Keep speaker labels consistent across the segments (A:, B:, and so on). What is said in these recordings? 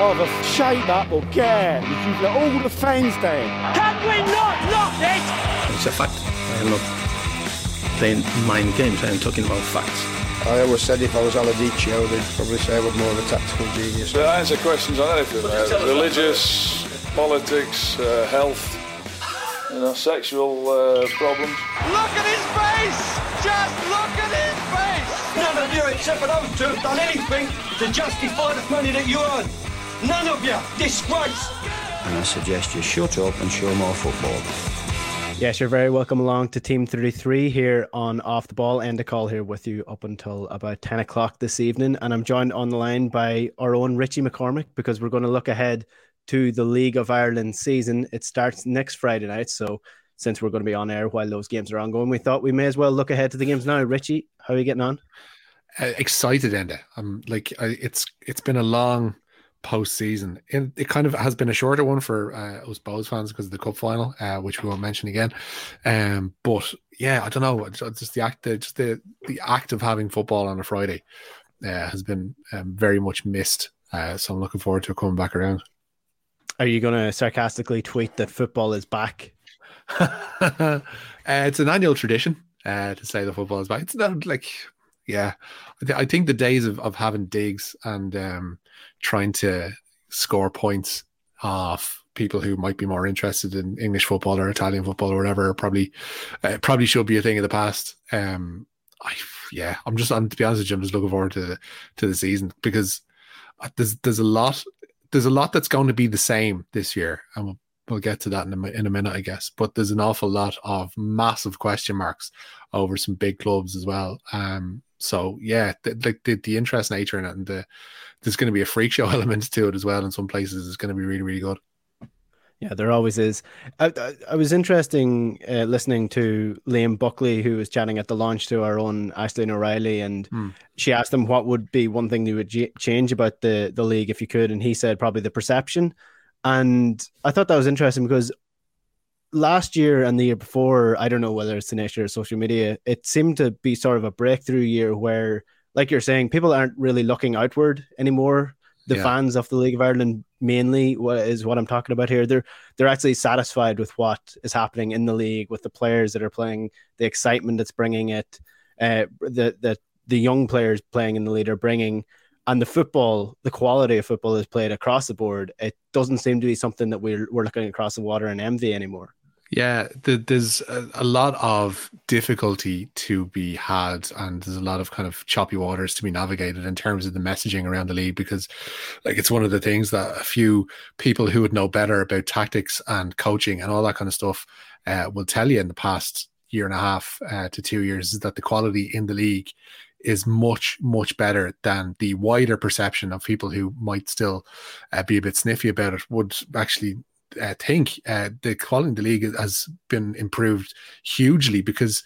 A: either shape-up or get out. You should let all the fans down.
B: Can we not lock it?
C: It's a fact. I am not playing mind games. I am talking about facts.
D: I always said if I was Aladicio, they'd probably say I was more of a tactical genius.
E: To answer questions on anything, uh, religious, politics, uh, health, you know, sexual uh, problems.
B: Look at his face! Just look at his face!
F: None of you except for those two have done anything to justify the money that you earn. None of you. Disgrace.
G: And I suggest you shut up and show more football.
H: Yes, you're very welcome along to Team 33 here on Off the Ball. End the call here with you up until about 10 o'clock this evening. And I'm joined on the line by our own Richie McCormick because we're going to look ahead to the League of Ireland season. It starts next Friday night. So since we're going to be on air while those games are ongoing, we thought we may as well look ahead to the games now. Richie, how are you getting on?
I: Uh, excited, Enda. I'm like, I, it's it's been a long postseason. It, it kind of has been a shorter one for uh, us Bohs fans because of the cup final, uh, which we won't mention again. Um, but yeah, I don't know. Just the act, just the the act of having football on a Friday uh, has been um, very much missed. Uh, so I'm looking forward to coming back around.
H: Are you going to sarcastically tweet that football is back?
I: uh, it's an annual tradition uh, to say the football is back. It's not like, yeah, I, th- I think the days of, of having digs and um, trying to score points off people who might be more interested in English football or Italian football or whatever probably uh, probably should be a thing of the past. Um, I yeah, I'm just I'm, to be honest with you, I'm just looking forward to the, to the season because uh, there's there's a lot there's a lot that's going to be the same this year, and we'll get to that in a, in a minute, I guess. But there's an awful lot of massive question marks over some big clubs as well. Um, so yeah, the, the, the, interest nature in it and the, there's going to be a freak show element to it as well. In some places, it's going to be really, really good.
H: Yeah, there always is. I, I, I was interesting uh, listening to Liam Buckley, who was chatting at the launch to our own Ashling O'Reilly, and
I: Hmm.
H: she asked him what would be one thing you would change about the the league if you could, and he said probably the perception. And I thought that was interesting because last year and the year before, I don't know whether it's the nature of social media, it seemed to be sort of a breakthrough year where, like you're saying, people aren't really looking outward anymore. The
I: Yeah.
H: fans of the League of Ireland mainly what is what I'm talking about here. They're they're actually satisfied with what is happening in the league, with the players that are playing, the excitement that's bringing it, uh, the the the young players playing in the league are bringing, and the football, the quality of football is played across the board. It doesn't seem to be something that we're we're looking across the water and envy anymore.
I: Yeah, the, there's a, a lot of difficulty to be had, and there's a lot of kind of choppy waters to be navigated in terms of the messaging around the league. Because, like, it's one of the things that a few people who would know better about tactics and coaching and all that kind of stuff uh, will tell you in the past year and a half uh, to two years is that the quality in the league is much much better than the wider perception of people who might still uh, be a bit sniffy about it would actually uh, think uh, the quality of the league has been improved hugely because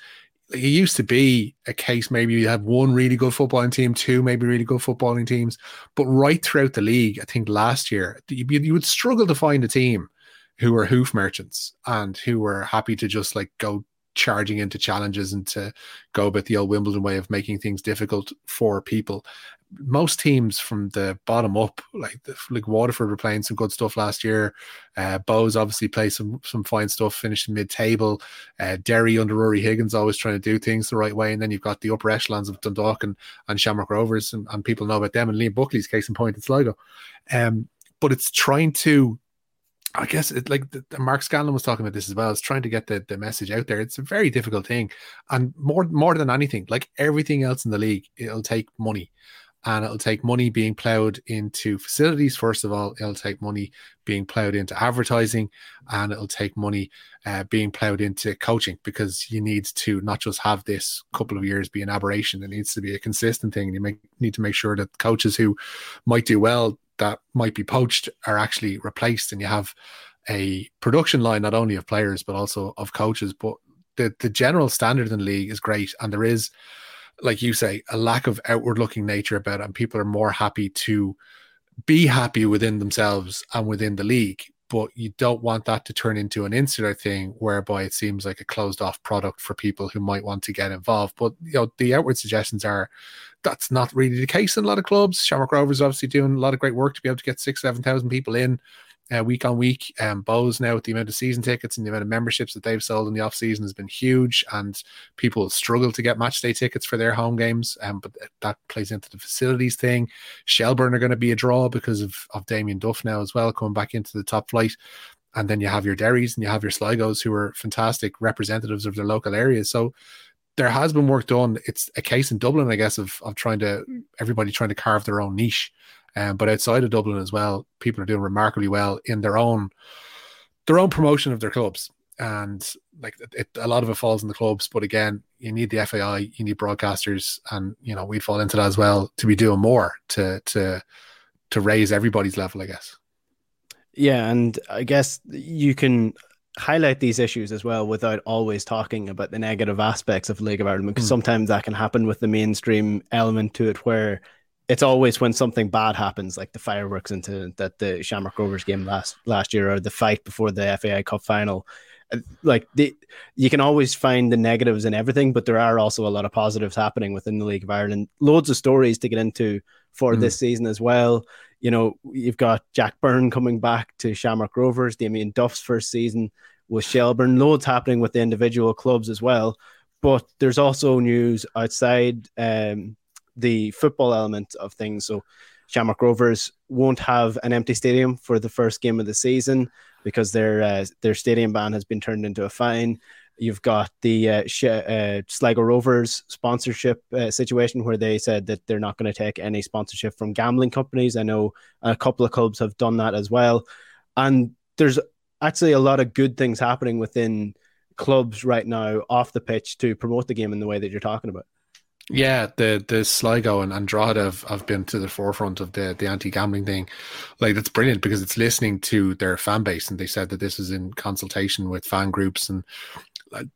I: it used to be a case maybe you have one really good footballing team, two maybe really good footballing teams, but right throughout the league, I think last year you, you would struggle to find a team who were hoof merchants and who were happy to just like go charging into challenges and to go about the old Wimbledon way of making things difficult for people most teams from the bottom up, like like Waterford were playing some good stuff last year. Uh, Bohs obviously played some some fine stuff, finished mid table. Uh, Derry under Ruaidhrí Higgins always trying to do things the right way, and then you've got the upper echelons of Dundalk and, and Shamrock Rovers, and, and people know about them. And Liam Buckley's case in point in Sligo. Um, but it's trying to I guess it like the, the Mark Scanlon was talking about this as well. It's trying to get the, the message out there. It's a very difficult thing, and more more than anything, like everything else in the league, it'll take money, and it'll take money being ploughed into facilities. First of all, it'll take money being ploughed into advertising, and it'll take money uh, being ploughed into coaching because you need to not just have this couple of years be an aberration. It needs to be a consistent thing. You make, need to make sure that coaches who might do well that might be poached are actually replaced and you have a production line not only of players but also of coaches. But the the general standard in the league is great and there is like you say a lack of outward looking nature about it and people are more happy to be happy within themselves and within the league. But you don't want that to turn into an insular thing whereby it seems like a closed off product for people who might want to get involved. But you know the outward suggestions are that's not really the case in a lot of clubs. Shamrock Rovers obviously doing a lot of great work to be able to get six, seven thousand people in uh, week on week. Um, Bohs now with the amount of season tickets and the amount of memberships that they've sold in the off season has been huge, and people struggle to get match day tickets for their home games. Um, but that plays into the facilities thing. Shelbourne are going to be a draw because of of Damien Duff now as well coming back into the top flight. And then you have your Derrys and you have your Sligos who are fantastic representatives of their local areas. So there has been work done. It's a case in Dublin, I guess, of of trying to everybody trying to carve their own niche. Um, but outside of Dublin as well, people are doing remarkably well in their own their own promotion of their clubs. And like it, a lot of it falls in the clubs, but again, you need the FAI, you need broadcasters, and you know we'd fall into that as well to be doing more to to to raise everybody's level, I guess.
H: Yeah, and I guess you can highlight these issues as well without always talking about the negative aspects of League of Ireland because mm. sometimes that can happen with the mainstream element to it where it's always when something bad happens, like the fireworks incident that the Shamrock Rovers game last last year, or the fight before the FAI Cup final. Uh, like the, you can always find the negatives in everything, but there are also a lot of positives happening within the League of Ireland. Loads of stories to get into for mm. this season as well. You know, you've got Jack Byrne coming back to Shamrock Rovers, Damien Duff's first season with Shelbourne. Loads happening with the individual clubs as well. But there's also news outside um, the football element of things. So Shamrock Rovers won't have an empty stadium for the first game of the season because their uh, their stadium ban has been turned into a fine. You've got the uh, Sh- uh, Sligo Rovers sponsorship uh, situation where they said that they're not going to take any sponsorship from gambling companies. I know a couple of clubs have done that as well, and there's actually a lot of good things happening within clubs right now off the pitch to promote the game in the way that you're talking about.
I: Yeah, the the Sligo and Andrade have, have been to the forefront of the, the anti gambling thing. Like that's brilliant because it's listening to their fan base, and they said that this is in consultation with fan groups and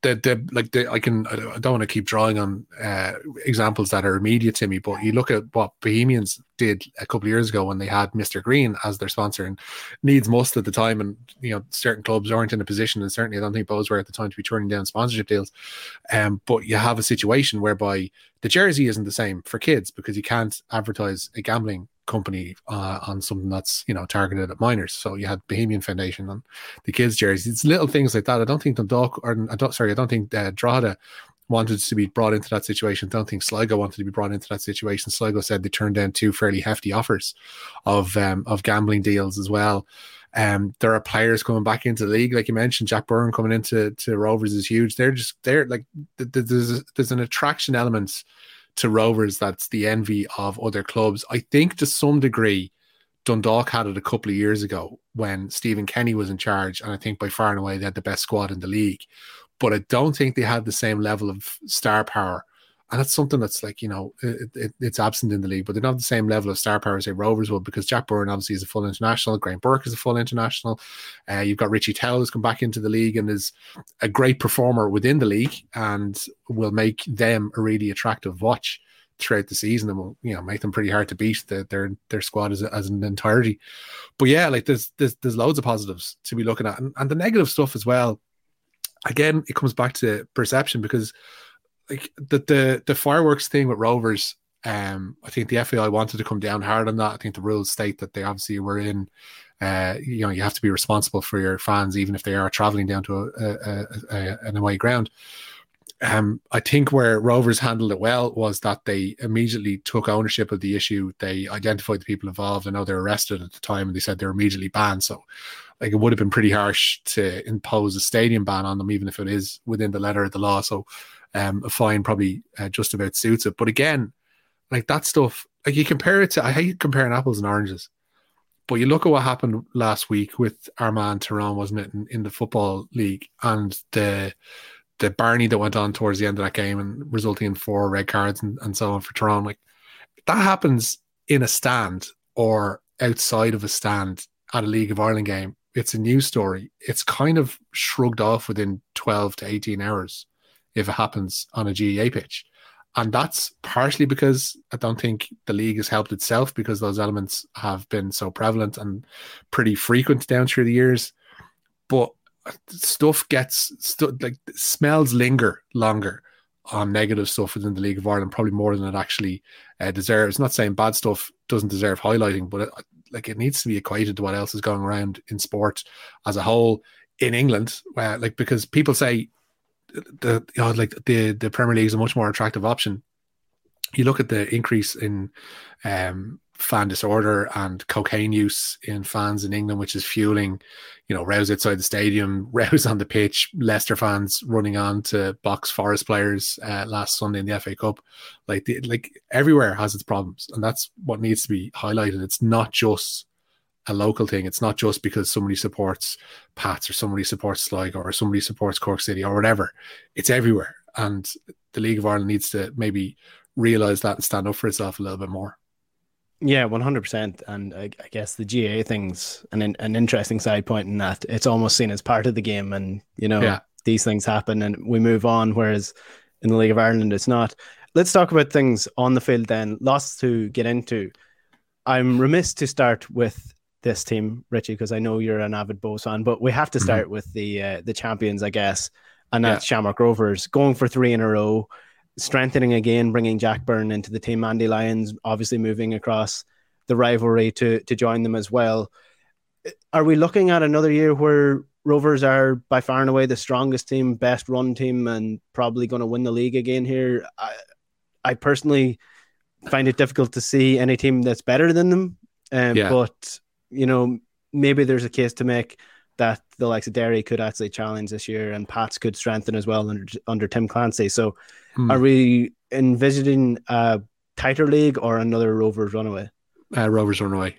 I: the, the like the, I can I don't want to keep drawing on uh, examples that are immediate to me, but you look at what Bohemians did a couple of years ago when they had Mr. Green as their sponsor and needs most at the time, and you know certain clubs aren't in a position, and certainly I don't think Bohs were at the time to be turning down sponsorship deals. Um, but you have a situation whereby the jersey isn't the same for kids because you can't advertise a gambling company uh, on something that's you know targeted at minors. So you had Bohemian Foundation on the kids' jerseys. It's little things like that. I don't think Dundalk or I don't sorry, I don't think uh, wanted to be brought into that situation. Don't think Sligo wanted to be brought into that situation. Sligo said they turned down two fairly hefty offers of um, of gambling deals as well. Um, there are players coming back into the league, like you mentioned, Jack Byrne coming into to Rovers is huge. They're just they're like there's there's an attraction element to Rovers that's the envy of other clubs. I think to some degree, Dundalk had it a couple of years ago when Stephen Kenny was in charge, and I think by far and away they had the best squad in the league. But I don't think they had the same level of star power and that's something that's like you know it, it, it's absent in the league, but they're not have the same level of star power as say Rovers would because Jack Byrne obviously is a full international, Graham Burke is a full international. Uh, you've got Richie Towell who's come back into the league and is a great performer within the league and will make them a really attractive watch throughout the season and will you know make them pretty hard to beat the, their their squad as, as an entirety. But yeah, like there's there's there's loads of positives to be looking at and, and the negative stuff as well. Again, it comes back to perception because like the the the fireworks thing with Rovers. Um, I think the FAI wanted to come down hard on that. I think the rules state that they obviously were in. Uh, you know, you have to be responsible for your fans, even if they are traveling down to a, a, a, an away ground. Um, I think where Rovers handled it well was that they immediately took ownership of the issue. They identified the people involved. I know they're arrested at the time, and they said they're immediately banned. So, like, it would have been pretty harsh to impose a stadium ban on them, even if it is within the letter of the law. So, um, a fine probably uh, just about suits it. But again, like that stuff, like you compare it to, I hate comparing apples and oranges, but you look at what happened last week with Armagh Tyrone, wasn't it, in, in, the football league, and the the Barney that went on towards the end of that game and resulting in four red cards and, and so on for Tyrone. Like that happens in a stand or outside of a stand at a League of Ireland game. It's a news story. It's kind of shrugged off within 12 to 18 hours if it happens on a GAA pitch. And that's partially because I don't think the league has helped itself because those elements have been so prevalent and pretty frequent down through the years. But stuff gets stu- like smells linger longer on negative stuff within the League of Ireland, probably more than it actually uh, deserves. Not saying bad stuff doesn't deserve highlighting, but like it needs to be equated to what else is going around in sport as a whole in England. Uh, like because people say the you know, like the the Premier League is a much more attractive option. You look at the increase in um, fan disorder and cocaine use in fans in England, which is fueling, you know, rows outside the stadium, rows on the pitch, Leicester fans running on to box Forest players uh, last Sunday in the FA Cup. Like, the, like everywhere has its problems, and that's what needs to be highlighted. It's not just a local thing. It's not just because somebody supports Pats or somebody supports Sligo or somebody supports Cork City or whatever. It's everywhere, and the League of Ireland needs to maybe realize that and stand up for itself a little bit more.
H: Yeah, one hundred percent. And I, I, guess the GAA thing's an an interesting side point in that it's almost seen as part of the game, and you know yeah. these things happen and we move on. Whereas in the League of Ireland, it's not. Let's talk about things on the field then. Lots to get into. I'm remiss to start with this team, Richie, because I know you're an avid Bohs fan, but we have to mm-hmm. start mm-hmm. with the uh, the champions, I guess, and that's yeah. Shamrock Rovers going for three in a row strengthening again, bringing Jack Byrne into the team. Andy Lyons obviously moving across the rivalry to to join them as well. Are we looking at another year where Rovers are by far and away the strongest team, best run team, and probably going to win the league again here? I, I personally find it difficult to see any team that's better than them. Um, yeah. But you know, maybe there's a case to make that the likes of Derry could actually challenge this year, and Pats could strengthen as well under under Tim Clancy. So Hmm. Are we envisaging a tighter league or another Rovers runaway?
I: Uh, Rovers runaway.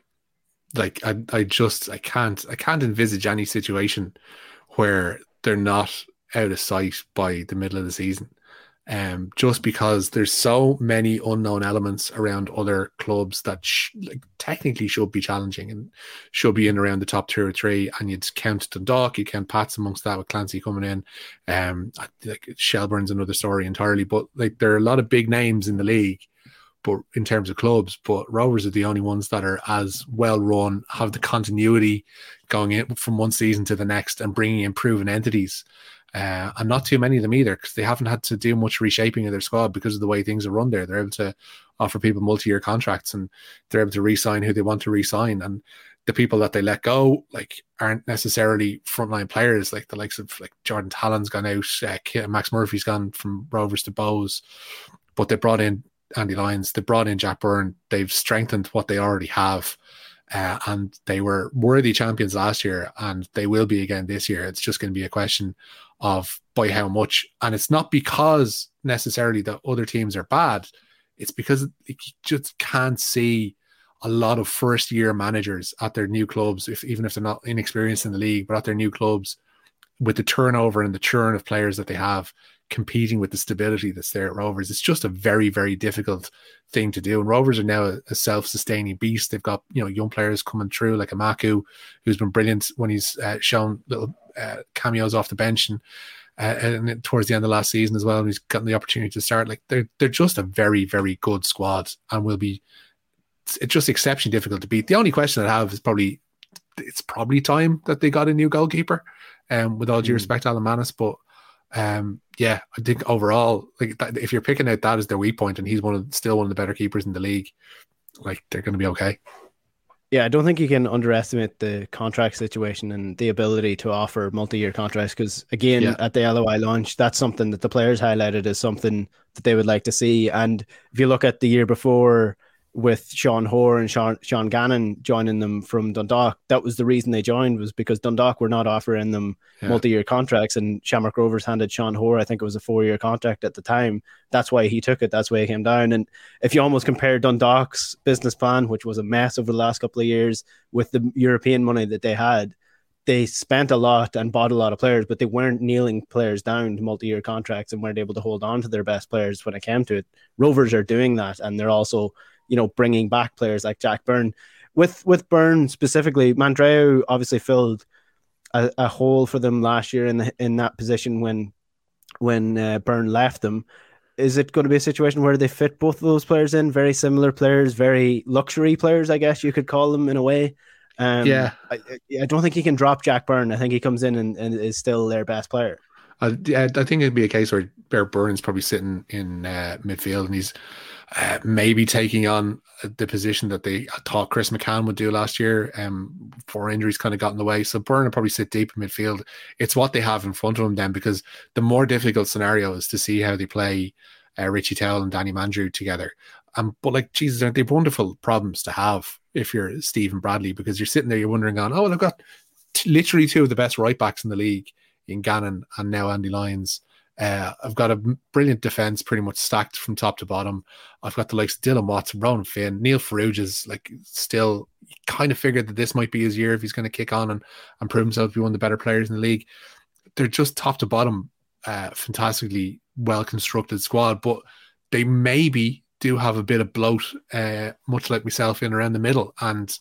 I: Like I, I just I can't I can't envisage any situation where they're not out of sight by the middle of the season um, just because there's so many unknown elements around other clubs that sh- like technically should be challenging and should be in around the top two or three. And you'd count Dundalk, you count Pats amongst that with Clancy coming in. Um, like Shelbourne's another story entirely, but like there are a lot of big names in the league. But in terms of clubs, but Rovers are the only ones that are as well run, have the continuity going in from one season to the next, and bringing in proven entities uh, and not too many of them either because they haven't had to do much reshaping of their squad because of the way things are run there. They're able to offer people multi-year contracts and they're able to re-sign who they want to re-sign. And the people that they let go like aren't necessarily frontline players like the likes of like Jordan Talon's gone out, uh, Max Murphy's gone from Rovers to Bohs, but they brought in Andy Lyons, they brought in Jack Byrne, they've strengthened what they already have. Uh, and they were worthy champions last year, and they will be again this year. It's just going to be a question of by how much. And it's not because necessarily that other teams are bad. It's because you just can't see a lot of first year managers at their new clubs, if even if they're not inexperienced in the league, but at their new clubs with the turnover and the churn of players that they have competing with the stability that's there at Rovers. It's just a very, very difficult thing to do. And Rovers are now a, a self-sustaining beast. They've got you know young players coming through like Emakhu, who's been brilliant when he's uh, shown little uh, cameos off the bench and. Uh, and towards the end of last season as well, and he's gotten the opportunity to start. Like they're they're just a very very good squad, and will be it's just exceptionally difficult to beat. The only question I have is probably it's probably time that they got a new goalkeeper. Um, with all due mm. respect, Alan Mannus, but um, yeah, I think overall, like that, if you're picking out that as their weak point, and he's one of still one of the better keepers in the league, like they're going to be okay.
H: Yeah, I don't think you can underestimate the contract situation and the ability to offer multi-year contracts. Because again, yeah. at the LOI launch, that's something that the players highlighted as something that they would like to see. And if you look at the year before, with Sean Hoare and Sean, Sean Gannon joining them from Dundalk. That was the reason they joined was because Dundalk were not offering them yeah. multi-year contracts, and Shamrock Rovers handed Sean Hoare, I think it was a four-year contract at the time. That's why he took it. That's why he came down. And if you almost compare Dundalk's business plan, which was a mess over the last couple of years, with the European money that they had, they spent a lot and bought a lot of players, but they weren't kneeling players down to multi-year contracts and weren't able to hold on to their best players when it came to it. Rovers are doing that, and they're also you know, bringing back players like Jack Byrne. With with Byrne specifically, Mandroiu obviously filled a, a, hole for them last year in the, in that position when when uh, Byrne left them. Is it going to be a situation where they fit both of those players in? Very similar players, very luxury players, I guess you could call them in a way. Um,
I: yeah,
H: I, I don't think he can drop Jack Byrne. I think he comes in and, and is still their best player.
I: I, I think it'd be a case where Bear Burns probably sitting in uh, midfield and he's uh, maybe taking on the position that they thought Chris McCann would do last year. Um, four injuries kind of got in the way, so Byrne will probably sit deep in midfield. It's what they have in front of them then, because the more difficult scenario is to see how they play uh, Richie Towell and Danny Mandroiu together. Um, but like Jesus, aren't they wonderful problems to have if you're Stephen Bradley? Because you're sitting there, you're wondering, on, oh, well, I've got t- literally two of the best right backs in the league in Gannon and now Andy Lyons. Uh, I've got a brilliant defense, pretty much stacked from top to bottom. I've got the likes of Dylan Watson, Ronan Finn, Neil is like still kind of figured that this might be his year if he's going to kick on and, and prove himself to be one of the better players in the league. They're just top to bottom, uh, fantastically well constructed squad, but they maybe do have a bit of bloat, uh, much like myself, in around the middle, and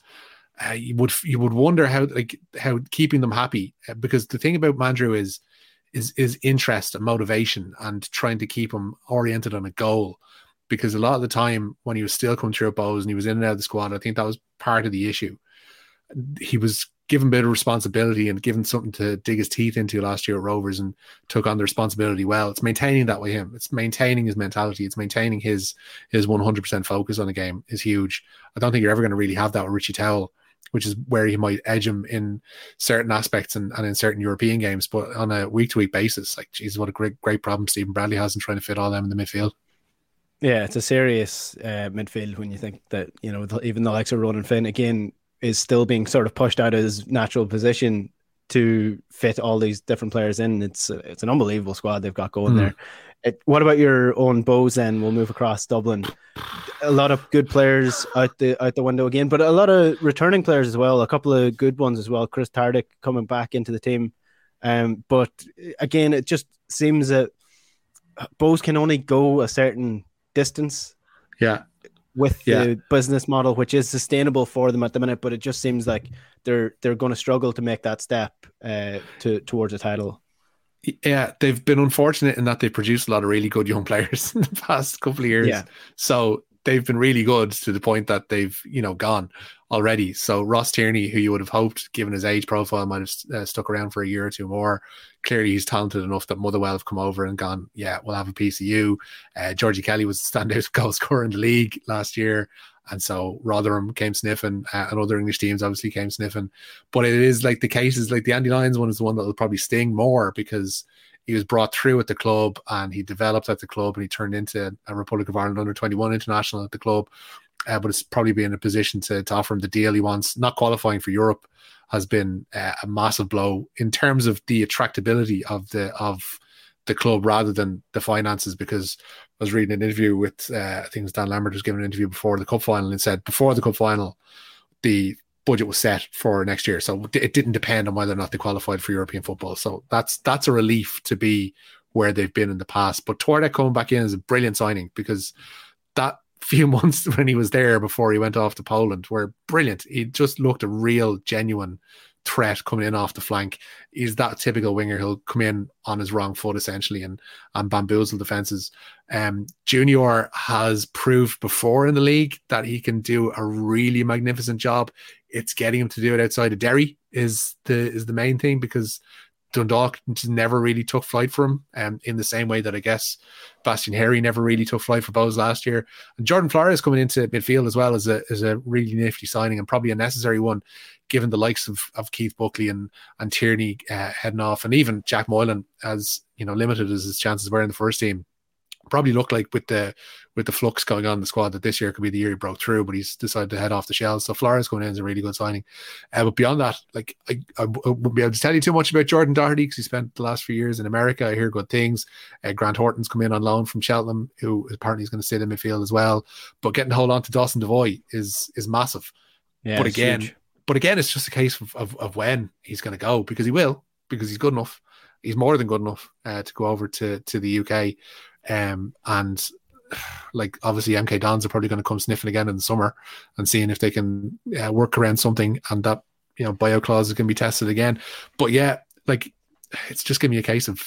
I: uh, you would you would wonder how like how keeping them happy uh, because the thing about Mandroiu is is is interest and motivation and trying to keep him oriented on a goal. Because a lot of the time when he was still coming through at Bohs and he was in and out of the squad, I think that was part of the issue. He was given a bit of responsibility and given something to dig his teeth into last year at Rovers and took on the responsibility well. It's maintaining that with him. It's maintaining his mentality. It's maintaining his his 100% focus on the game is huge. I don't think you're ever going to really have that with Richie Towell which is where he might edge him in certain aspects and, and in certain European games. But on a week to week basis, like, geez, what a great, great problem Stephen Bradley has in trying to fit all them in the midfield.
H: Yeah, it's a serious uh, midfield when you think that, you know, even the likes of Ronan Finn, again, is still being sort of pushed out of his natural position to fit all these different players in. It's it's an unbelievable squad they've got going mm. there. It, what about your own Bohs? Then we'll move across Dublin. A lot of good players out the out the window again, but a lot of returning players as well. A couple of good ones as well. Kris Twardek coming back into the team, um, but again, it just seems that Bohs can only go a certain distance.
I: Yeah,
H: with yeah. the business model, which is sustainable for them at the minute, but it just seems like they're they're going to struggle to make that step uh, to towards a title.
I: Yeah, they've been unfortunate in that they produced a lot of really good young players in the past couple of years. Yeah. So they've been really good to the point that they've you know gone already. So Ross Tierney, who you would have hoped, given his age profile, might have uh, stuck around for a year or two more. Clearly, he's talented enough that Motherwell have come over and gone. Yeah, we'll have a piece of you. Uh, Georgie Kelly was the standout goal scorer in the league last year. And so Rotherham came sniffing, uh, and other English teams obviously came sniffing. But it is like the cases, like the Andy Lyons one is the one that will probably sting more because he was brought through at the club and he developed at the club and he turned into a Republic of Ireland under 21 international at the club. Uh, but it's probably be in a position to, to offer him the deal he wants. Not qualifying for Europe has been uh, a massive blow in terms of the attractability of the of the club rather than the finances because I was reading an interview with uh, I think it was Dan Lambert was giving an interview before the cup final and said before the cup final the budget was set for next year, so it didn't depend on whether or not they qualified for European football. So that's that's a relief to be where they've been in the past. But Twardek coming back in is a brilliant signing because that few months when he was there before he went off to Poland were brilliant. He just looked a real, genuine threat coming in off the flank. He's that typical winger. He'll come in on his wrong foot essentially and and bamboozle defenses. Um, Junior has proved before in the league that he can do a really magnificent job. It's getting him to do it outside of Derry is the is the main thing because Dundalk never really took flight for him, um, in the same way that I guess Bastien Héry never really took flight for Bohs last year. And Jordan Flores coming into midfield as well as a as a really nifty signing and probably a necessary one, given the likes of, of Keith Buckley and and Tierney uh, heading off, and even Jack Moylan as you know limited as his chances were in the first team probably looked like with the with the flux going on in the squad that this year could be the year he broke through, but he's decided to head off the Shels. So Flores going in is a really good signing. Uh, but beyond that, like I, I, wouldn't be able to tell you too much about Jordan Doherty because he spent the last few years in America. I hear good things. Uh, Grant Horton's come in on loan from Cheltenham, who apparently is going to sit in midfield as well. But getting to hold on to Dawson Devoy is is massive. Yeah, but again, huge. but again, it's just a case of, of, of when he's going to go because he will because he's good enough. He's more than good enough uh, to go over to to the UK. Um, and like obviously MK Dons are probably going to come sniffing again in the summer and seeing if they can uh, work around something and that you know bio clause is going to be tested again. But yeah, like it's just going to be a case of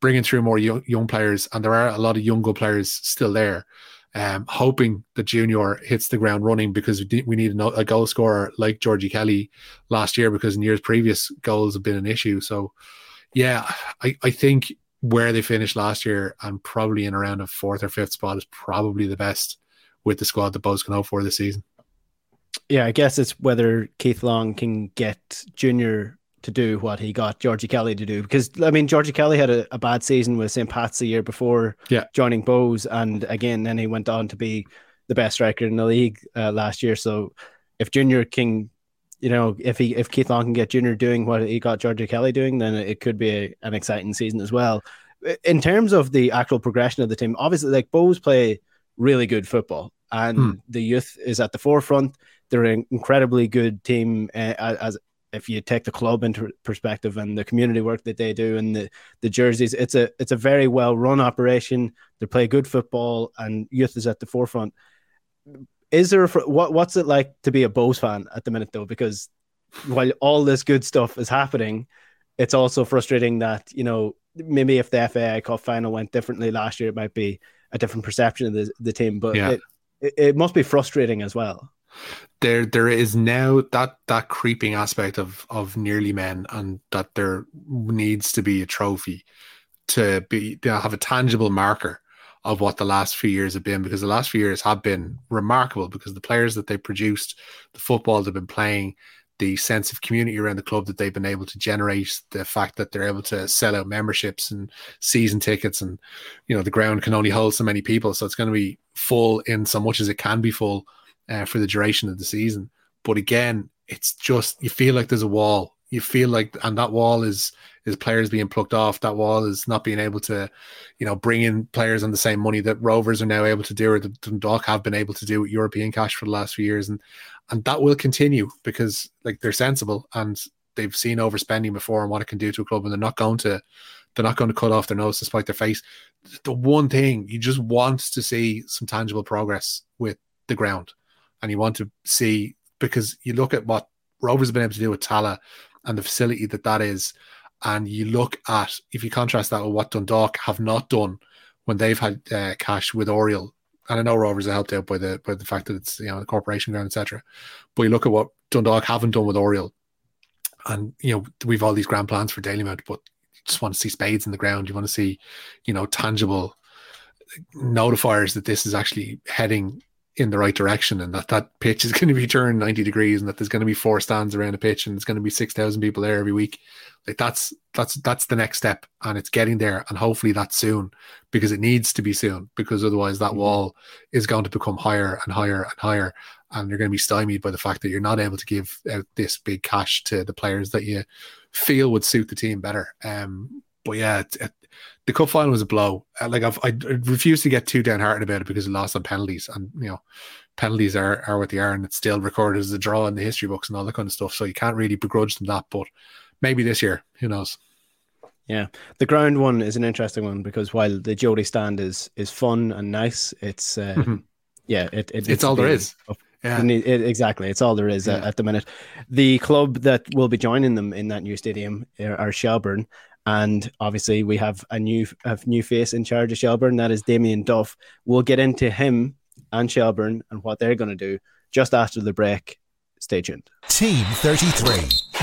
I: bringing through more young, young players, and there are a lot of young players still there. Um, hoping the junior hits the ground running because we need a goal scorer like Georgie Kelly last year because in years previous goals have been an issue. So, yeah, I, I think where they finished last year and probably in around a fourth or fifth spot is probably the best with the squad that Bohs can hope for this season.
H: Yeah, I guess it's whether Keith Long can get Junior to do what he got Georgie Kelly to do. Because I mean, Georgie Kelly had a, a bad season with St. Pat's the year before
I: yeah.
H: joining Bohs, and again, then he went on to be the best striker in the league uh, last year. So if Junior can, you know, if he if Keith Long can get Junior doing what he got Georgie Kelly doing, then it could be a, an exciting season as well. In terms of the actual progression of the team, obviously, like Bohs play really good football, and hmm. the youth is at the forefront. They're an incredibly good team uh, as if you take the club into perspective and the community work that they do and the, the jerseys, it's a it's a very well run operation. They play good football and youth is at the forefront. Is there a, what what's it like to be a Bohs fan at the minute though? Because while all this good stuff is happening, it's also frustrating that you know maybe if the FAI Cup final went differently last year, it might be a different perception of the, the team. But yeah. it, it, it must be frustrating as well
I: there there is now that that creeping aspect of of nearly men and that there needs to be a trophy to be to have a tangible marker of what the last few years have been because the last few years have been remarkable because the players that they produced the football they've been playing the sense of community around the club that they've been able to generate the fact that they're able to sell out memberships and season tickets and you know the ground can only hold so many people so it's going to be full in so much as it can be full uh, for the duration of the season. But again, it's just you feel like there's a wall. You feel like, and that wall is is players being plucked off. That wall is not being able to, you know, bring in players on the same money that Rovers are now able to do, or the Dundalk have been able to do with European cash for the last few years, and and that will continue because like they're sensible and they've seen overspending before and what it can do to a club, and they're not going to they're not going to cut off their nose despite their face. The one thing you just want to see some tangible progress with the ground and you want to see because you look at what Rovers have been able to do with Tallaght and the facility that that is, and you look at if you contrast that with what Dundalk have not done when they've had uh, cash with Oriel. And I know Rovers are helped out by the by the fact that it's you know the corporation ground, etc. But you look at what Dundalk haven't done with Oriel, and you know we've all these grand plans for Dalymount, but you just want to see spades in the ground. You want to see, you know, tangible notifiers that this is actually heading in the right direction and that that pitch is going to be turned 90 degrees and that there's going to be four stands around the pitch and there's going to be 6,000 people there every week. Like that's, that's, that's the next step and it's getting there. And hopefully that's soon because it needs to be soon because otherwise that mm-hmm. wall is going to become higher and higher and higher. And you're going to be stymied by the fact that you're not able to give out this big cash to the players that you feel would suit the team better. Um, but yeah, it, it, the cup final was a blow. Uh, like I've, I refuse to get too downhearted about it because it lost on penalties, and you know, penalties are are what they are, and it's still recorded as a draw in the history books and all that kind of stuff. So you can't really begrudge them that. But maybe this year, who knows?
H: Yeah, the ground one is an interesting one because while the Jodi stand is is fun and nice, it's uh, mm-hmm. yeah, it, it
I: it's all there is.
H: Yeah. It, exactly. It's all there is yeah. at, at, the minute. The club that will be joining them in that new stadium are, are Shelbourne. And obviously, we have a new a new face in charge of Shelbourne. That is Damien Duff. We'll get into him and Shelbourne and what they're going to do just after the break. Stay tuned.
J: Team 33.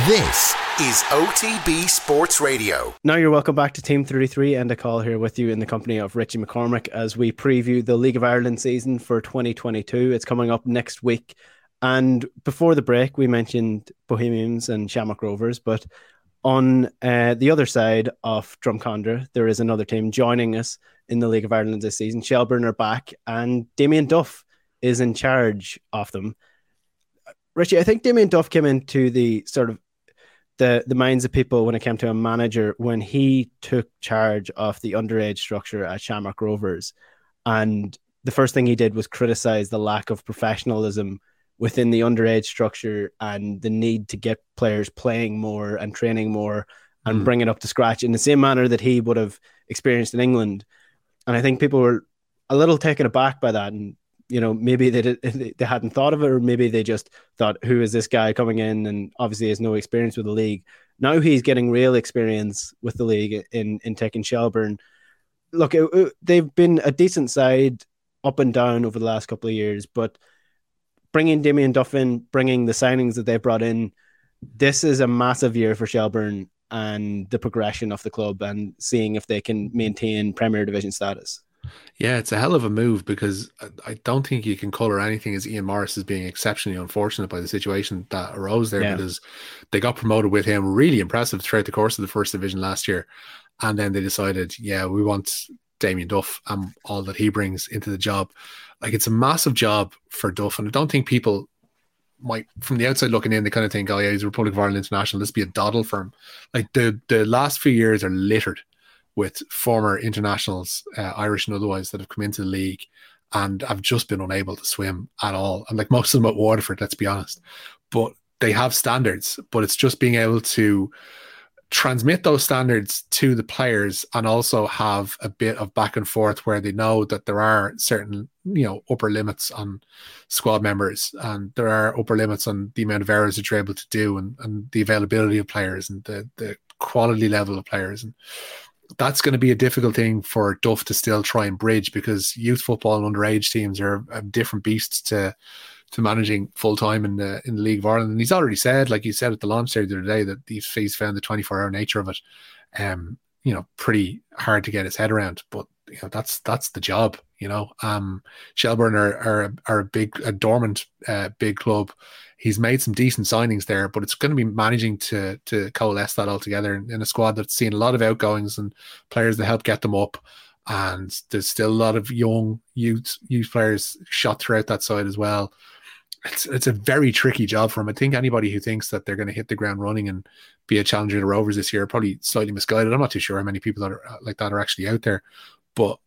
J: This is OTB Sports Radio.
H: Now you're welcome back to Team 33 and a call here with you in the company of Richie McCormick as we preview the League of Ireland season for 2022. It's coming up next week. And before the break, we mentioned Bohemians and Shamrock Rovers, but on uh, the other side of Drumcondra, there is another team joining us in the League of Ireland this season. Shelbourne are back, and Damien Duff is in charge of them. Richie, I think Damien Duff came into the sort of the the minds of people when it came to a manager when he took charge of the underage structure at Shamrock Rovers, and the first thing he did was criticize the lack of professionalism within the underage structure and the need to get players playing more and training more and mm. bring it up to scratch in the same manner that he would have experienced in England. And I think people were a little taken aback by that. And, you know, maybe they, did, they hadn't thought of it, or maybe they just thought, who is this guy coming in? And obviously has no experience with the league. Now he's getting real experience with the league in, in taking Shelbourne. Look, it, it, they've been a decent side up and down over the last couple of years, but bringing Damien Duff in, bringing the signings that they brought in, this is a massive year for Shelbourne and the progression of the club and seeing if they can maintain Premier Division status.
I: Yeah, it's a hell of a move because I don't think you can color anything as Ian Morris as being exceptionally unfortunate by the situation that arose there yeah. because they got promoted with him, really impressive throughout the course of the first division last year. And then they decided, yeah, we want Damien Duff and all that he brings into the job. Like it's a massive job for Duff. And I don't think people might from the outside looking in, they kind of think, oh yeah, he's a Republic of Ireland international. Let's be a doddle for him. Like the the last few years are littered with former internationals, uh, Irish and otherwise, that have come into the league and have just been unable to swim at all. And like most of them at Waterford, let's be honest. But they have standards, but it's just being able to transmit those standards to the players and also have a bit of back and forth where they know that there are certain you know upper limits on squad members and there are upper limits on the amount of errors that you're able to do and, and the availability of players and the the quality level of players. And that's going to be a difficult thing for Duff to still try and bridge because youth football and underage teams are different beasts to to managing full time in the in the League of Ireland. And he's already said, like you said at the launch there the other day, that he's, found the 24 hour nature of it, um, you know, pretty hard to get his head around. But you know, that's that's the job. You know, um, Shelbourne are are, are a big, a dormant, uh, big club. He's made some decent signings there, but it's going to be managing to to coalesce that all together in, in a squad that's seen a lot of outgoings and players that help get them up and there's still a lot of young youth youth players shot throughout that side as well it's it's a very tricky job for him. I think anybody who thinks that they're going to hit the ground running and be a challenger to Rovers this year are probably slightly misguided. I'm not too sure how many people that are uh, like that are actually out there, but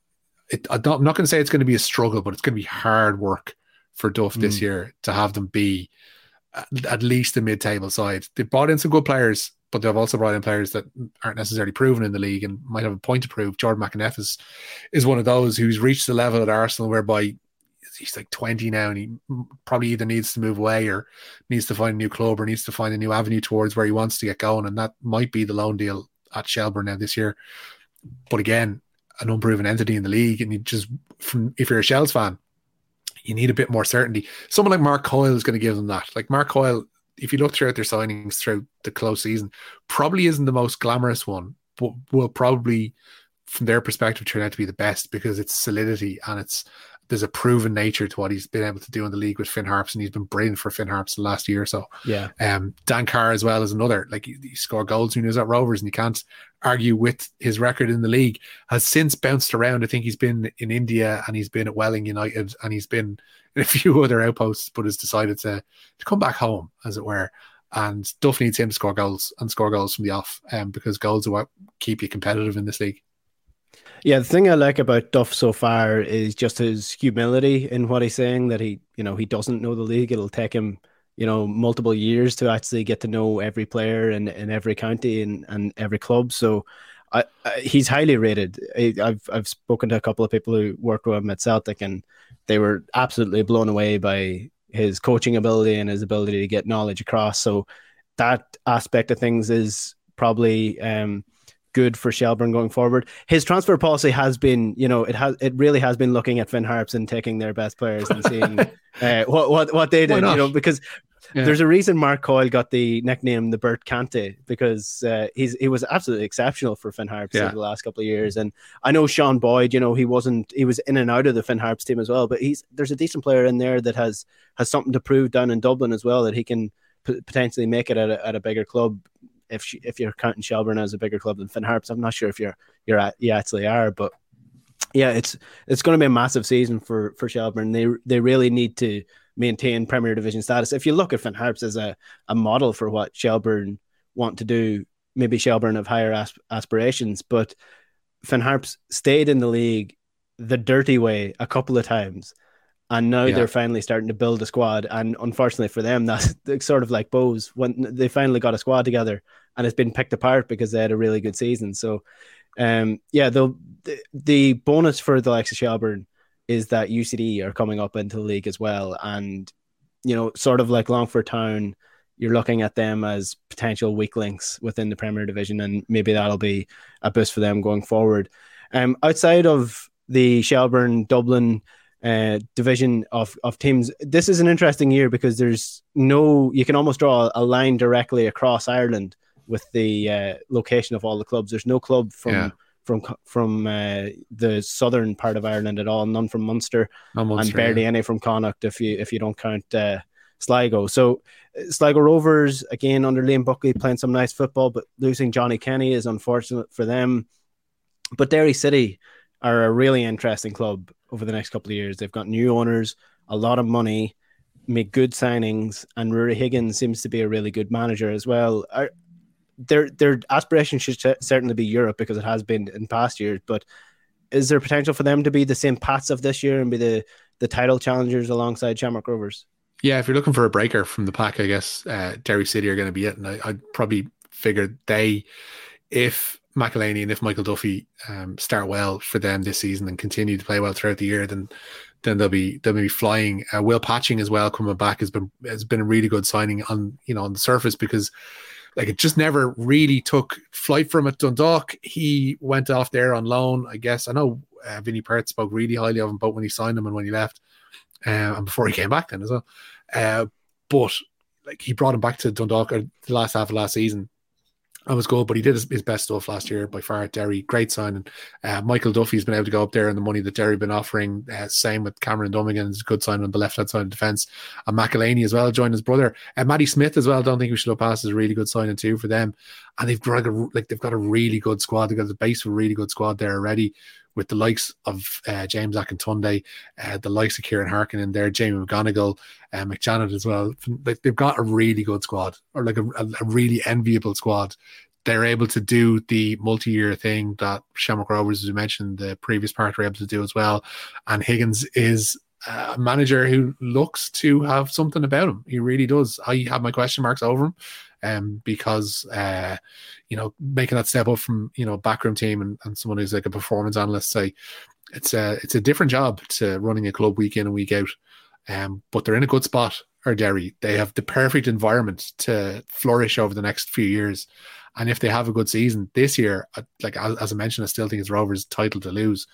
I: it, I am not going to say it's going to be a struggle, but it's going to be hard work for Duff mm. this year to have them be at least the mid-table side. They brought in some good players, but they've also brought in players that aren't necessarily proven in the league and might have a point to prove. Jordan McEneff is, is one of those who's reached the level at Arsenal whereby he's like 20 now and he probably either needs to move away or needs to find a new club or needs to find a new avenue towards where he wants to get going. And that might be the loan deal at Shelbourne now this year. But again, an unproven entity in the league. And you just, from if you're a Shels fan, you need a bit more certainty. Someone like Mark Coyle is going to give them that. Like Mark Coyle, if you look throughout their signings throughout the close season, probably isn't the most glamorous one, but will probably, from their perspective, turn out to be the best because it's solidity and it's there's a proven nature to what he's been able to do in the league with Finn Harps, and he's been brilliant for Finn Harps the last year or so.
H: Yeah.
I: Um, Dan Carr as well as another. Like he, he scored goals when he was at Rovers, and you can't argue with his record in the league. Has since bounced around. I think he's been in India and he's been at Welling United and he's been in a few other outposts, but has decided to to come back home, as it were. And Duff needs him to score goals and score goals from the off, um, because goals are what keep you competitive in this league.
H: Yeah, the thing I like about Duff so far is just his humility in what he's saying that he, you know, he doesn't know the league. It'll take him, you know, multiple years to actually get to know every player in, in every county and, and every club. So I, I, he's highly rated. I, I've I've spoken to a couple of people who work with him at Celtic and they were absolutely blown away by his coaching ability and his ability to get knowledge across. So that aspect of things is probably um, good for Shelbourne going forward. His transfer policy has been, you know, it has it really has been looking at Finn Harps and taking their best players and seeing uh, what what what they did, you know, because yeah. there's a reason Mark Coyle got the nickname the Bert Kanté because uh, he's he was absolutely exceptional for Finn Harps yeah. over the last couple of years. And I know Sean Boyd, you know, he wasn't he was in and out of the Finn Harps team as well, but he's there's a decent player in there that has has something to prove down in Dublin as well that he can p- potentially make it at a, at a bigger club if she, if you're counting Shelbourne as a bigger club than Finn Harps. I'm not sure if you're you're at you actually are, but yeah, it's it's going to be a massive season for for Shelbourne. They they really need to maintain Premier Division status. If you look at Finn Harps as a, a model for what Shelbourne want to do, maybe Shelbourne have higher asp- aspirations, but Finn Harps stayed in the league the dirty way a couple of times and now yeah. they're finally starting to build a squad. And unfortunately for them, that's sort of like Bohs when they finally got a squad together, and it's been picked apart because they had a really good season. So, um, yeah, the the bonus for the likes of Shelbourne is that UCD are coming up into the league as well, and you know, sort of like Longford Town, you're looking at them as potential weak links within the Premier Division, and maybe that'll be a boost for them going forward. Um, outside of the Shelbourne Dublin uh, division of of teams. This is an interesting year because there's no you can almost draw a line directly across Ireland with the uh, location of all the clubs. There's no club from
I: Yeah.
H: from from uh, the southern part of Ireland at all. None from Munster,
I: No
H: and barely
I: yeah.
H: any from Connacht if you if you don't count uh, Sligo. So uh, Sligo Rovers again under Liam Buckley playing some nice football, but losing Johnny Kenny is unfortunate for them. But Derry City are a really interesting club over the next couple of years. They've got new owners, a lot of money, make good signings, and Ruaidhrí Higgins seems to be a really good manager as well. Are, their their aspiration should cer- certainly be Europe because it has been in past years. But is there potential for them to be the same paths of this year and be the the title challengers alongside Shamrock Rovers?
I: Yeah, if you're looking for a breaker from the pack, I guess uh, Derry City are going to be it, and I, I'd probably figure they, if McEleney and if Michael Duffy um, start well for them this season and continue to play well throughout the year, then then they'll be they'll be flying. Uh, Will Patching as well coming back has been has been a really good signing on you know on the surface because like it just never really took flight from it. Dundalk, he went off there on loan, I guess. I know uh, Vinny Perth spoke really highly of him both when he signed him and when he left, uh, and before he came back then as well. Uh, but like he brought him back to Dundalk or the last half of last season. That was good, but he did his, his best stuff last year by far at Derry. Great signing. Uh, Michael Duffy's been able to go up there and the money that Derry been offering. Uh, same with Cameron Dummigan, is a good sign on the left hand side of defence. And McEleney as well joined his brother. And Matty Smith as well. Don't think we should look past is a really good signing too for them. And they've got a, like they've got a really good squad. They've got the base of a really good squad there already with the likes of uh, James Akintunde, uh, the likes of Kieran Harkin in there, Jamie McGonigle, uh, McJannet as well. Like they've got a really good squad, or like a, a, really enviable squad. They're able to do the multi-year thing that Shamrock Rovers, as we mentioned, the previous part, were able to do as well. And Higgins is a manager who looks to have something about him. He really does. I have my question marks over him um, because uh, you know making that step up from you know backroom team and, and someone who's like a performance analyst say it's a it's a different job to running a club week in and week out. Um, but they're in a good spot. Or Derry, they have the perfect environment to flourish over the next few years. And if they have a good season this year, like as, as I mentioned, I still think it's Rovers' title to lose.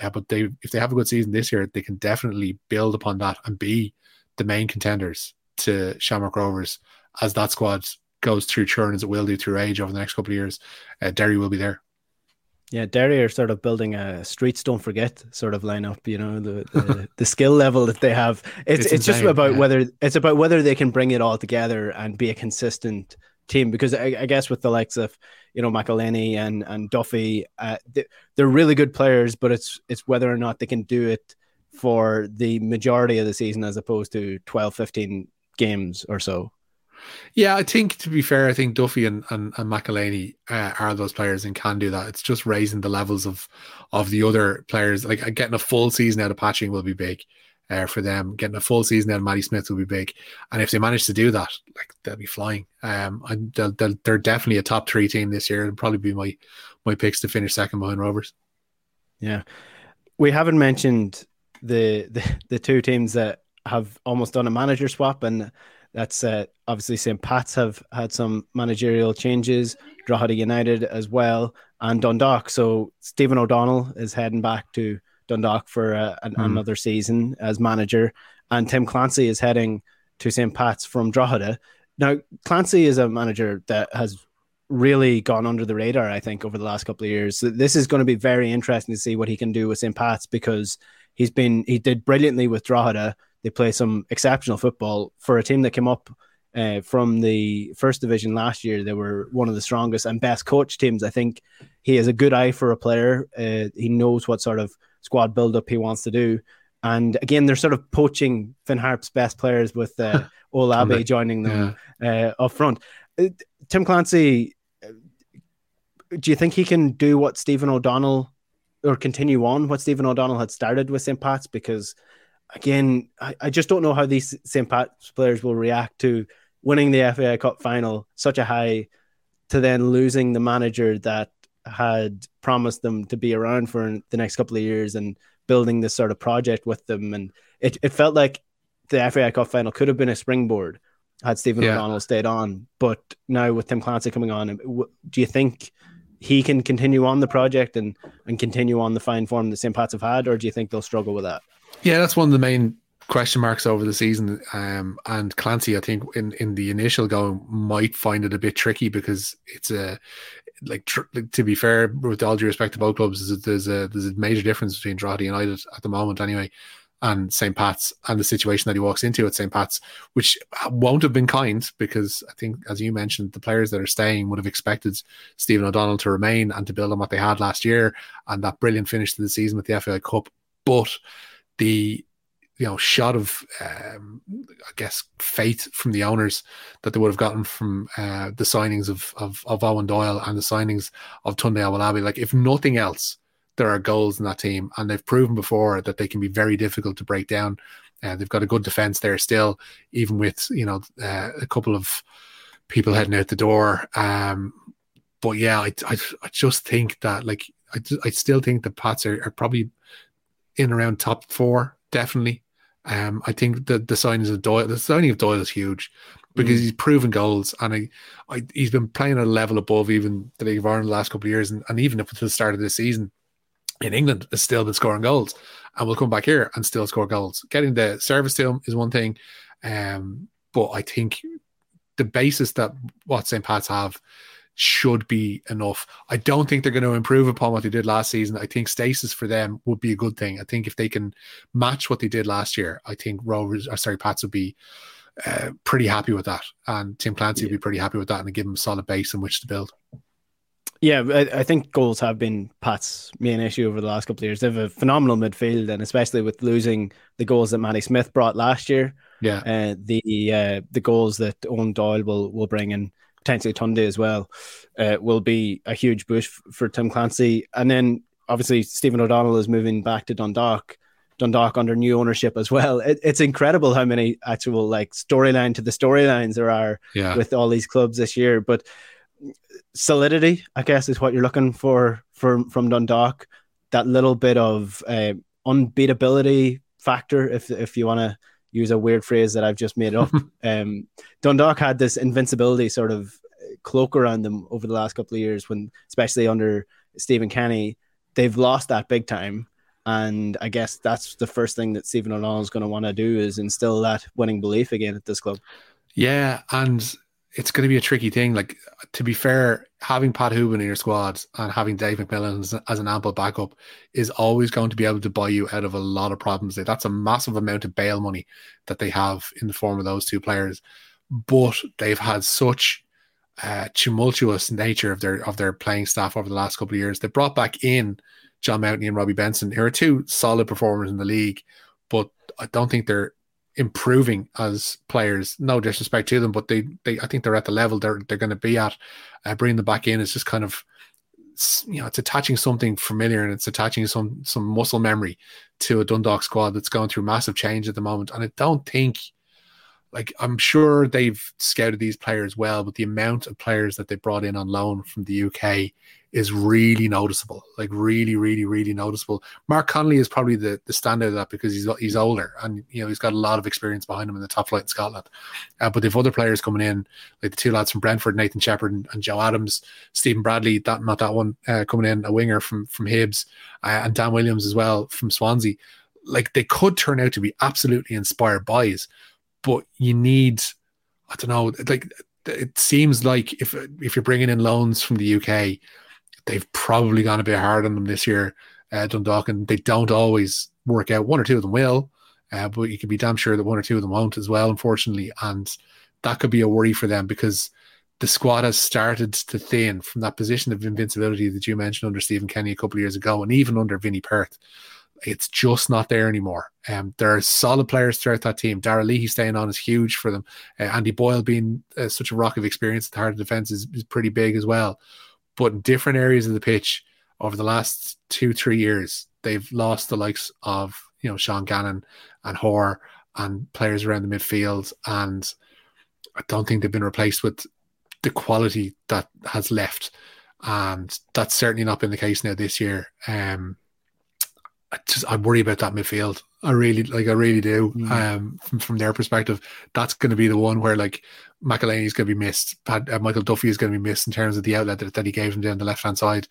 I: Uh, but they, if they have a good season this year, they can definitely build upon that and be the main contenders to Shamrock Rovers as that squad goes through churn as it will do through age over the next couple of years. Uh, Derry will be there.
H: Yeah, Derry are sort of building a streets don't forget sort of lineup. You know the the, the skill level that they have. It's
I: It's
H: it's, just about
I: yeah.
H: whether it's about whether they can bring it all together and be a consistent team. Because I, I guess with the likes of you know McEleney and and Duffy, uh, they, they're really good players, but it's it's whether or not they can do it for the majority of the season as opposed to 12, 15 games or so.
I: Yeah, I think to be fair, I think Duffy and and, and McEleney uh, are those players and can do that. It's just raising the levels of of the other players. Like uh, getting a full season out of Patching will be big uh, for them. Getting a full season out of Matty Smith will be big, and if they manage to do that, like they'll be flying. Um, and they'll, they'll, they're definitely a top three team this year. It'll probably be my my picks to finish second behind Rovers.
H: Yeah, we haven't mentioned the the, the two teams that have almost done a manager swap, and that's uh, obviously St. Pat's have had some managerial changes, Drogheda United as well, and Dundalk. So Stephen O'Donnell is heading back to Dundalk for uh, an,
I: Hmm.
H: another season as manager, and Tim Clancy is heading to St. Pat's from Drogheda. Now, Clancy is a manager that has really gone under the radar, I think, over the last couple of years. So this is going to be very interesting to see what he can do with St. Pat's because he's been he did brilliantly with Drogheda. They play some exceptional football for a team that came up uh, from the first division last year. They were one of the strongest and best coach teams. I think he has a good eye for a player. Uh, he knows what sort of squad build up he wants to do. And again, they're sort of poaching Finn Harp's best players with uh, Owolabi joining them uh, up front. Uh, Tim Clancy, uh, do you think he can do what Stephen O'Donnell or continue on what Stephen O'Donnell had started with St. Pat's? Because again, I, I just don't know how these St. Pat's players will react to winning the FAI Cup final, such a high, to then losing the manager that had promised them to be around for the next couple of years and building this sort of project with them. And it, it felt like the FAI Cup final could have been a springboard had Stephen
I: Yeah.
H: O'Donnell stayed on. But now with Tim Clancy coming on, do you think he can continue on the project and, and continue on the fine form that St. Pat's have had, or do you think they'll struggle with that?
I: Yeah, that's one of the main question marks over the season. Um, and Clancy, I think in, in the initial going might find it a bit tricky because it's a like, tr- to be fair, with all due respect to both clubs, there's a there's a major difference between Drogheda United at the moment, anyway, and St. Pat's and the situation that he walks into at St. Pat's, which won't have been kind because I think, as you mentioned, the players that are staying would have expected Stephen O'Donnell to remain and to build on what they had last year and that brilliant finish to the season with the FAI Cup. But the you know shot of um, I guess faith from the owners that they would have gotten from uh, the signings of, of of Eoin Doyle and the signings of Tunde Owolabi. Like if nothing else, there are goals in that team, and they've proven before that they can be very difficult to break down. Uh, they've got a good defense there still, even with you know uh, a couple of people heading out the door. Um, but yeah, I, I, I just think that like I, I still think the Pats are, are probably in around top four, definitely. Um, I think the the signings of Doyle, the signing of Doyle is huge because mm. he's proven goals and I, I, he's been playing at a level above even the League of Ireland the last couple of years, and, and even up until the start of this season, in England has still been scoring goals and will come back here and still score goals. Getting the service to him is one thing. Um, but I think the basis that what St. Pat's have should be enough. I don't think they're going to improve upon what they did last season. I think stasis for them would be a good thing. I think if they can match what they did last year, I think Rovers, or sorry, Pats would be uh, pretty happy with that. And Tim Clancy yeah. would be pretty happy with that and give them a solid base in which to build.
H: Yeah, I, I, think goals have been Pat's main issue over the last couple of years. They have a phenomenal midfield, and especially with losing the goals that Matty Smith brought last year.
I: Yeah,
H: uh, the uh, the goals that Eoin Doyle will will bring in potentially Tunde as well uh, will be a huge boost for Tim Clancy. And then obviously Stephen O'Donnell is moving back to Dundalk. Dundalk under new ownership as well. It, it's incredible how many actual like storyline to the storylines there are
I: yeah.
H: with all these clubs this year. But solidity, I guess, is what you're looking for from from Dundalk. That little bit of uh, unbeatability factor, if if you want to use a weird phrase that I've just made up. um, Dundalk had this invincibility sort of cloak around them over the last couple of years, when especially under Stephen Kenny, they've lost that big time. And I guess that's the first thing that Stephen O'Donnell is going to want to do is instill that winning belief again at this club.
I: Yeah, and it's going to be a tricky thing. Like to be fair, having Pat Hoban in your squad and having Dave McMillan as, as, an ample backup is always going to be able to buy you out of a lot of problems. That's a massive amount of bail money that they have in the form of those two players. But they've had such uh, tumultuous nature of their of their playing staff over the last couple of years. They brought back in John Mountney and Robbie Benson, who are two solid performers in the league, but I don't think they're improving as players. No disrespect to them, but they, they I think they're at the level they're they're going to be at. Uh, bringing them back in is just kind of you know it's attaching something familiar and it's attaching some some muscle memory to a Dundalk squad that's going through massive change at the moment. And I don't think like I'm sure they've scouted these players well, but the amount of players that they brought in on loan from the UK is really noticeable, like really, really, really noticeable. Mark Connolly is probably the, the standout of that because he's he's older and you know he's got a lot of experience behind him in the top flight in Scotland. Uh, but they've other players coming in, like the two lads from Brentford, Nathan Shepperd and, and Joe Adams, Stephen Bradley, that not that one uh, coming in, a winger from from Hibs, uh, and Dan Williams as well from Swansea. Like they could turn out to be absolutely inspired buys, but you need, I don't know, like it seems like if if you're bringing in loans from the UK they've probably gone a bit hard on them this year, uh, Dundalk, and they don't always work out. One or two of them will, uh, but you can be damn sure that one or two of them won't as well, unfortunately. And that could be a worry for them because the squad has started to thin from that position of invincibility that you mentioned under Stephen Kenny a couple of years ago, and even under Vinny Perth. It's just not there anymore. Um, there are solid players throughout that team. Darragh Leahy staying on is huge for them. Uh, Andy Boyle being uh, such a rock of experience at the heart of defence is, is pretty big as well. But in different areas of the pitch over the last two, three years, they've lost the likes of, you know, Sean Gannon and Hoare and players around the midfield. And I don't think they've been replaced with the quality that has left. And that's certainly not been the case now this year. Um, I just I worry about that midfield. I really like I really do. Mm. Um, from, from their perspective, that's going to be the one where like McEleney is going to be missed. Pat, uh, Michael Duffy is going to be missed in terms of the outlet that, that he gave him down the left hand side.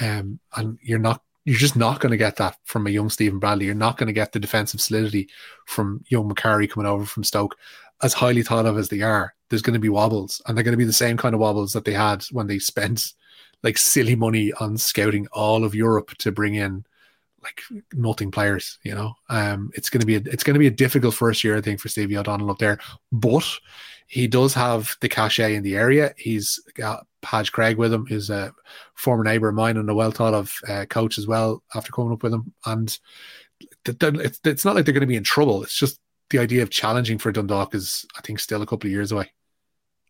I: Um, and you're not you're just not going to get that from a young Stephen Bradley. You're not going to get the defensive solidity from young Macari coming over from Stoke. As highly thought of as they are, there's going to be wobbles, and they're going to be the same kind of wobbles that they had when they spent like silly money on scouting all of Europe to bring in like nothing players. You know, um, it's going to be a, it's going to be a difficult first year, I think, for Stevie O'Donnell up there, but he does have the cachet in the area. He's got Padge Craig with him, who's a former neighbour of mine and a well thought of uh, coach as well. After coming up with him, and it's, it's not like they're going to be in trouble. It's just the idea of challenging for Dundalk is, I think, still a couple of years away.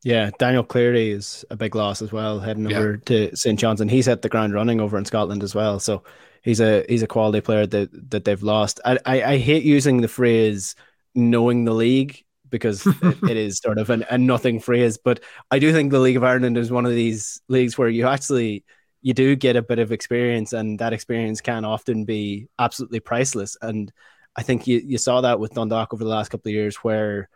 H: Yeah, Daniel Cleary is a big loss as well, heading yeah. over to St John's, and he's hit the ground running over in Scotland as well. So he's a he's a quality player that that they've lost. I I, I hate using the phrase knowing the league because it, it is sort of an, a nothing phrase, but I do think the League of Ireland is one of these leagues where you actually you do get a bit of experience, and that experience can often be absolutely priceless. And I think you you saw that with Dundalk over the last couple of years, where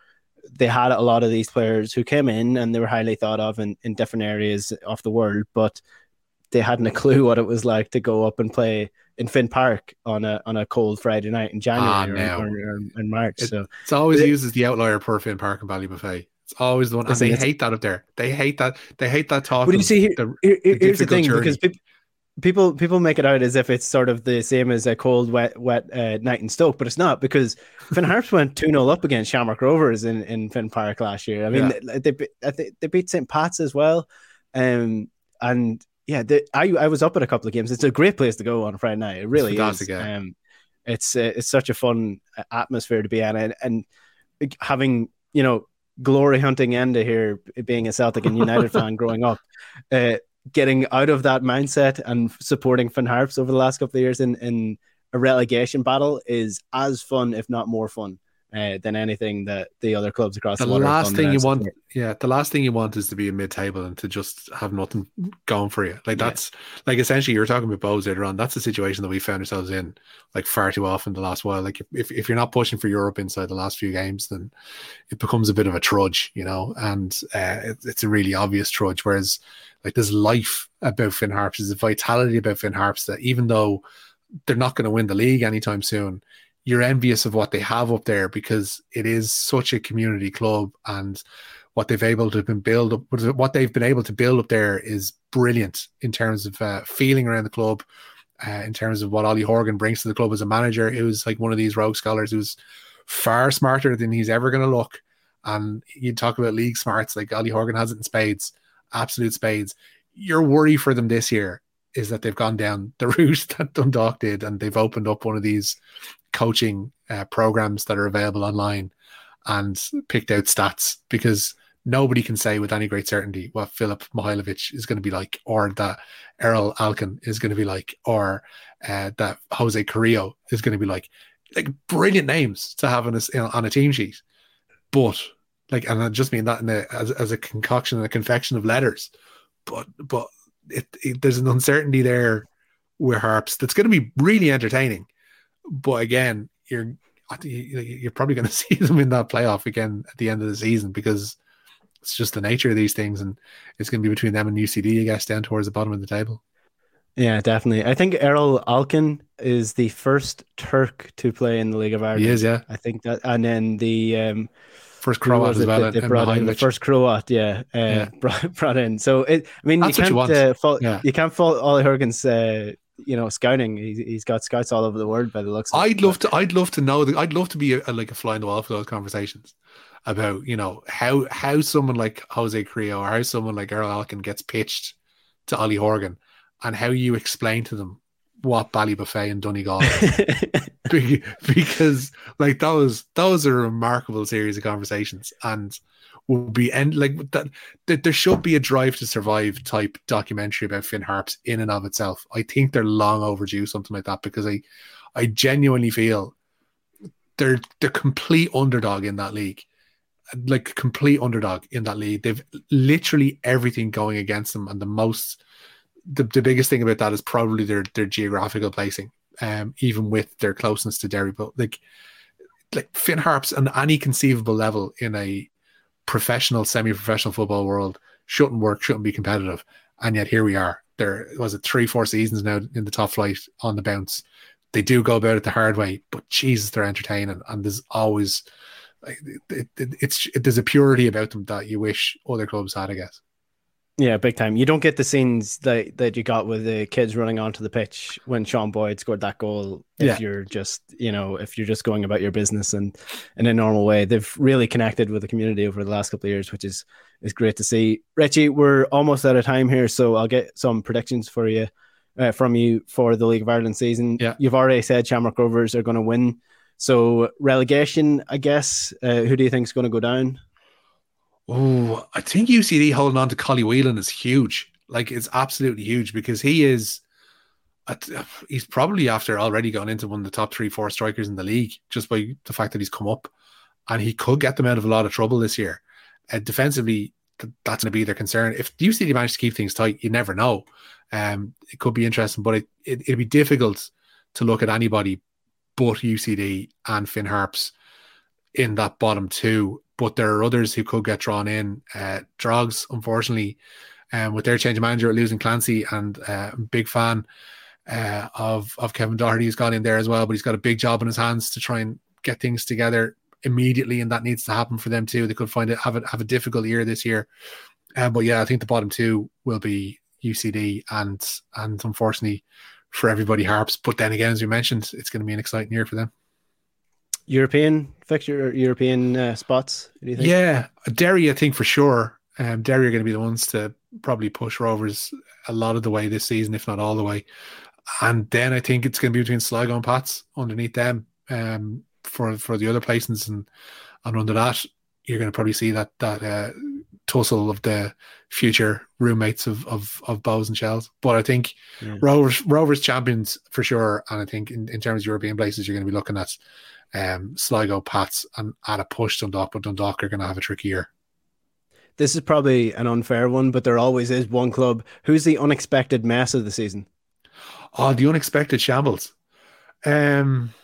H: they had a lot of these players who came in and they were highly thought of in, in different areas of the world, but they hadn't a clue what it was like to go up and play in Finn Park on a on a cold Friday night in January ah, or, or, or, in March. It, so
I: it's always it, used as the outlier per Finn Park and Ballybofey. It's always the one, and they hate that up there. They hate that. They hate that talk.
H: But you see, here, the, here, here's the thing, journey. because people, people people make it out as if it's sort of the same as a cold, wet, wet uh, night in Stoke, but it's not because Finn Harps went two 0 up against Shamrock Rovers in, in Finn Park last year. I mean, yeah. they, they they beat St Pat's as well, um, and yeah, the, I I was up at a couple of games. It's a great place to go on a Friday night. It really is. Um, it's uh, it's such a fun uh, atmosphere to be in, and, and having you know glory hunting Enda here, being a Celtic and United fan growing up, uh, getting out of that mindset and supporting Finn Harps over the last couple of years in in a relegation battle is as fun, if not more fun uh, than anything that the other clubs across the,
I: the last thing you want, yeah, the last thing you want is to be a mid-table and to just have nothing going for you. Like that's yeah. like essentially you're talking about Bohs later on. That's the situation that we found ourselves in like far too often the last while. Like if if you're not pushing for Europe inside the last few games, then it becomes a bit of a trudge, you know, and uh, it, it's a really obvious trudge. Whereas like there's life about Finn Harps, there's a vitality about Finn Harps that even though they're not going to win the league anytime soon you're envious of what they have up there because it is such a community club and what they've able to been build up what they've been able to build up there is brilliant in terms of uh, feeling around the club uh, in terms of what Ollie Horgan brings to the club as a manager. Was like one of these rogue scholars who's far smarter than he's ever going to look. And you talk about league smarts like Ollie Horgan has it in spades absolute spades. Your worry for them this year is that they've gone down the route that Dundalk did and they've opened up one of these coaching uh, programs that are available online and picked out stats because nobody can say with any great certainty what Philip Mihailovic is going to be like, or that Erol Alkan is going to be like, or uh, that Jose Carrillo is going to be like. Like brilliant names to have on a, on a team sheet, but like, and I just mean that in a, as, as a concoction and a confection of letters, but but it, it, there's an uncertainty there with Harps that's going to be really entertaining but again, you're you're probably going to see them in that playoff again at the end of the season because it's just the nature of these things, and it's going to be between them and UCD, I guess, down towards the bottom of the table.
H: Yeah, definitely. I think Erol Alkan is the first Turk to play in the League of Ireland.
I: He is, yeah.
H: I think that, and then the um,
I: first Croat as well.
H: They, they brought in the first Croat, yeah, uh, yeah. Brought, brought in. So it, I mean, That's you can't you, uh, fault, yeah. you can't fault Ollie Horgan's uh, you know scouting. He's, he's got scouts all over the world by the looks.
I: I'd love to. I'd love to know. The, I'd love to be a, a, like a fly in the wall for those conversations about you know how how someone like Jose Carrillo or how someone like Erol Alkan gets pitched to Ollie Horgan, and how you explain to them what Ballybofey and Donegal are. because like that was that was a remarkable series of conversations and will be end like that, that there should be a drive to survive type documentary about Finn Harps in and of itself. I think they're long overdue something like that because I I genuinely feel they're the complete underdog in that league. Like complete underdog in that league. They've literally everything going against them and the most the, the biggest thing about that is probably their their geographical placing. Um, even with their closeness to Derry, but like like Finn Harps on any conceivable level in a professional, semi-professional football world shouldn't work, shouldn't be competitive, and yet here we are. There was it three, four seasons now in the top flight on the bounce. They do go about it the hard way, but Jesus, they're entertaining, and there's always it, it, it's it, there's a purity about them that you wish other clubs had, I guess.
H: Yeah, big time. You don't get the scenes that, that you got with the kids running onto the pitch when Sean Boyd scored that goal. If
I: Yeah.
H: you're just, you know, if you're just going about your business and in a normal way, they've really connected with the community over the last couple of years, which is is great to see. Richie, we're almost out of time here, so I'll get some predictions for you uh, from you for the League of Ireland season.
I: Yeah.
H: You've already said Shamrock Rovers are going to win. So relegation, I guess. Uh, who do you think is going to go down?
I: Oh, I think UCD holding on to Collie Whelan is huge. Like it's absolutely huge because he is. at- He's probably after already gone into one of the top three, four strikers in the league just by the fact that he's come up, and he could get them out of a lot of trouble this year. Uh, defensively, th- that's going to be their concern. If UCD manage to keep things tight, you never know. Um, it could be interesting, but it, it it'd be difficult to look at anybody but UCD and Finn Harps in that bottom two. But there are others who could get drawn in. Uh, Drogs, unfortunately, um, with their change of manager losing Clancy, and uh, big fan uh, of of Kevin Doherty, who's gone in there as well. But he's got a big job in his hands to try and get things together immediately, and that needs to happen for them too. They could find it have a have a difficult year this year. Uh, but yeah, I think the bottom two will be UCD and and unfortunately for everybody Harps. But then again, as we mentioned, it's going to be an exciting year for them.
H: European fixture, or European uh, spots? Do you think?
I: Yeah, Derry, I think for sure. Um, Derry are going to be the ones to probably push Rovers a lot of the way this season, if not all the way. And then I think it's going to be between Sligo and Pats underneath them um, for for the other placings, and and under that, you're going to probably see that that uh, tussle of the future roommates of of of Bohs and Shels. But I think
H: Yeah.
I: Rovers Rovers champions for sure, and I think in, in terms of European places, you're going to be looking at um, Sligo, Pats, and at a push Dundalk, but Dundalk are going to have a tricky year.
H: This is probably an unfair one, but there always is one club. Who's the unexpected mess of the season?
I: Oh, the unexpected shambles. Um,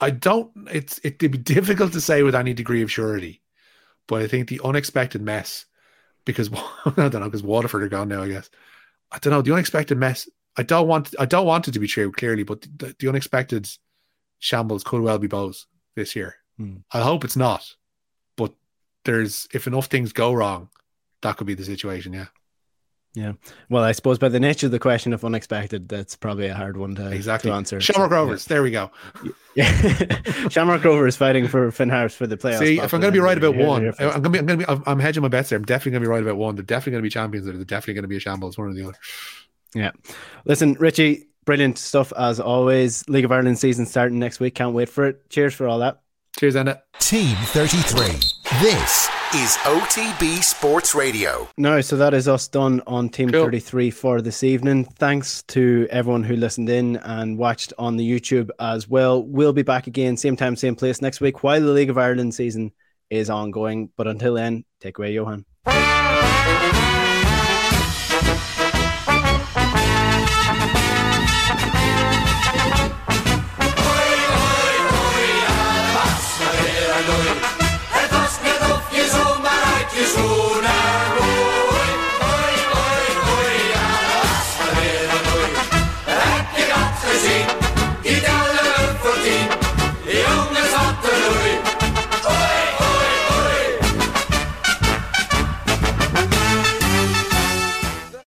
I: I don't. It's it'd be difficult to say with any degree of surety, but I think the unexpected mess, because I don't know, because Waterford are gone now. I guess I don't know the unexpected mess. I don't want. I don't want it to be true clearly, but the, the unexpected shambles could well be Bohs this year.
H: Hmm.
I: I hope it's not, but there's if enough things go wrong, that could be the situation. Yeah.
H: Yeah. Well, I suppose by the nature of the question of unexpected, that's probably a hard one to,
I: Exactly.
H: to answer.
I: Shamrock
H: So, yeah.
I: Rovers. There we go.
H: Yeah. Shamrock Rovers fighting for Finn Harps for the playoffs.
I: See, if I'm going to be right about one,
H: Here- here
I: I'm going to be, I'm going to be, I'm- hedging my bets there. I'm definitely going to be right about one. They're definitely going to be champions. They're definitely going to be a shambles, one or the other.
H: Yeah. Listen, Richie, brilliant stuff as always. League of Ireland season starting next week. Can't wait for it. Cheers for all that.
I: Cheers, Enda.
J: Team 33. This is OTB Sports Radio.
H: No, so that is us done on Team
I: Cool.
H: 33 for this evening. Thanks to everyone who listened in and watched on the YouTube as well. We'll be back again, same time, same place next week while the League of Ireland season is ongoing. But until then, take away Johan.